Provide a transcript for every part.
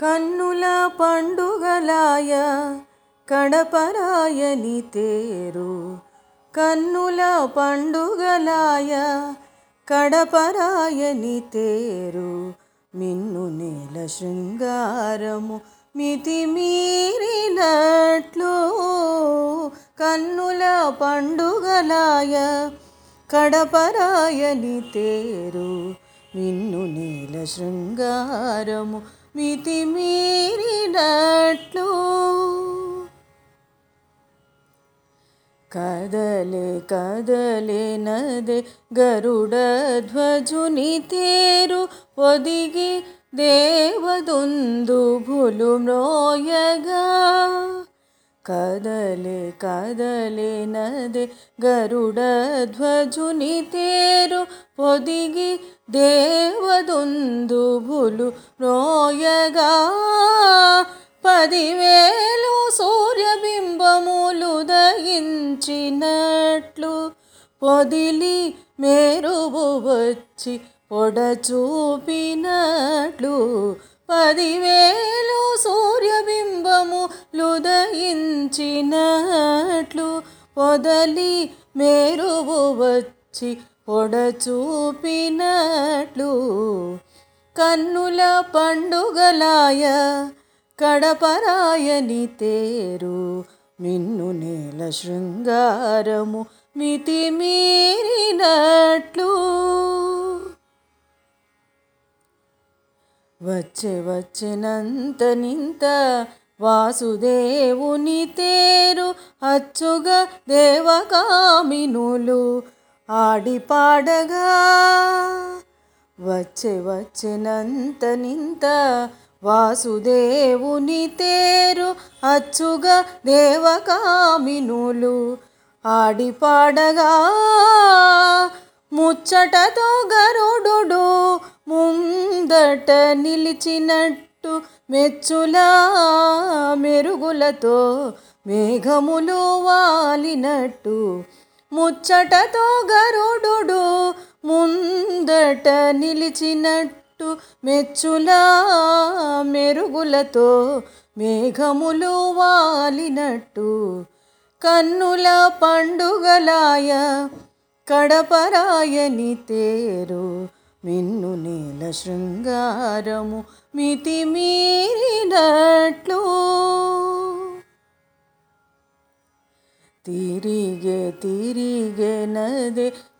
కన్నుల పండుగలాయ కడపరాయని తేరు. కన్నుల పండుగలాయ కడపరాయని తేరు. మిన్ను నేల శృంగారము మితిమీరినట్లు కన్నుల పండుగలాయ కడపరాయని తేరు. మిన్ను నీల శృంగారము మితిమీరినట్లు కదలే కదలే నదే గరుడ ధ్వజుని తేరు. ఒదిగి దేవదుందు భులు మ్రోయగా. కదలే కదలే నదే గరుడ ధ్వజుని తేరు. ఒదిగి దేవదుందు రోయగా పదివేలు సూర్యబింబములు దయించినట్లు పొదిలి మేరువు వచ్చి పొడచూపినట్లు పదివేలు సూర్యబింబములు దయించినట్లు పొదలి మేరువు వచ్చి పొడచూపినట్లు కన్నుల పండుగలాయ కడపరాయని తేరు మిన్ను నేల శృంగారము మితిమీరినట్లు వచ్చే వచ్చినంత నింత వాసుదేవుని తేరు అచ్చుగా దేవకామినులు ఆడి పాడగా వచ్చే వచ్చినంత నింత వాసుదేవుని తేరు అచ్చుగా దేవకామినులు ఆడి పాడగా ముచ్చటతో గరుడు ముందట నిలిచినట్టు మెచ్చులా మెరుగులతో మేఘములు వాలినట్టు ముచ్చటతో గరుడు ముందట నిలిచినట్టు మెచ్చులా మెరుగులతో మేఘములు వాలినట్టు. కన్నుల పండుగలాయ కడపరాయని తేరు మిన్ను నీల శృంగారము మితిమీరినట్లు మీరినట్లు.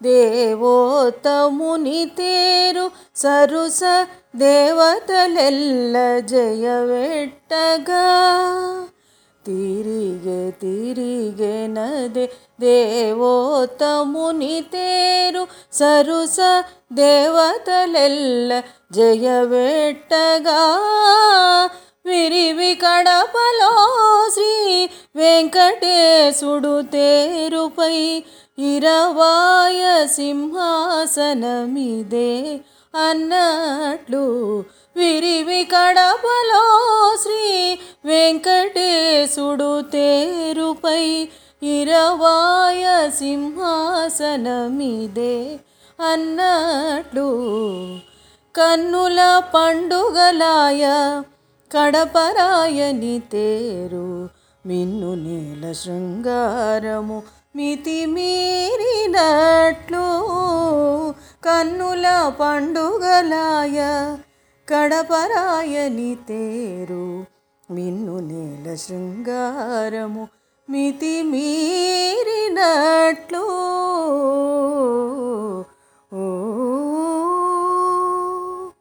దేవోత్తముని తేరు సరుస దేవతలెల్ల జయవెట్టగా తిరిగే తిరిగే నదే దేవోత్తముని తేరు సరుస దేవతలెల్ల జయవెట్టగా విరివి కడపలో శ్రీ వెంకటేశుడు తేరుపై ఇరవాయ సింహాసనమిదే అన్నట్లు విరివి కడపలో శ్రీ వెంకటేశుడు తేరుపై ఇరవాయ సింహాసనమిదే అన్నట్లు కన్నుల పండుగలాయ కడపరాయని తేరు మిన్ను నీల శృంగారము మితిమీరినట్లు కన్నుల పండుగలాయ కడపరాయని తేరు మిన్ను నేల శృంగారము మితిమీరినట్లు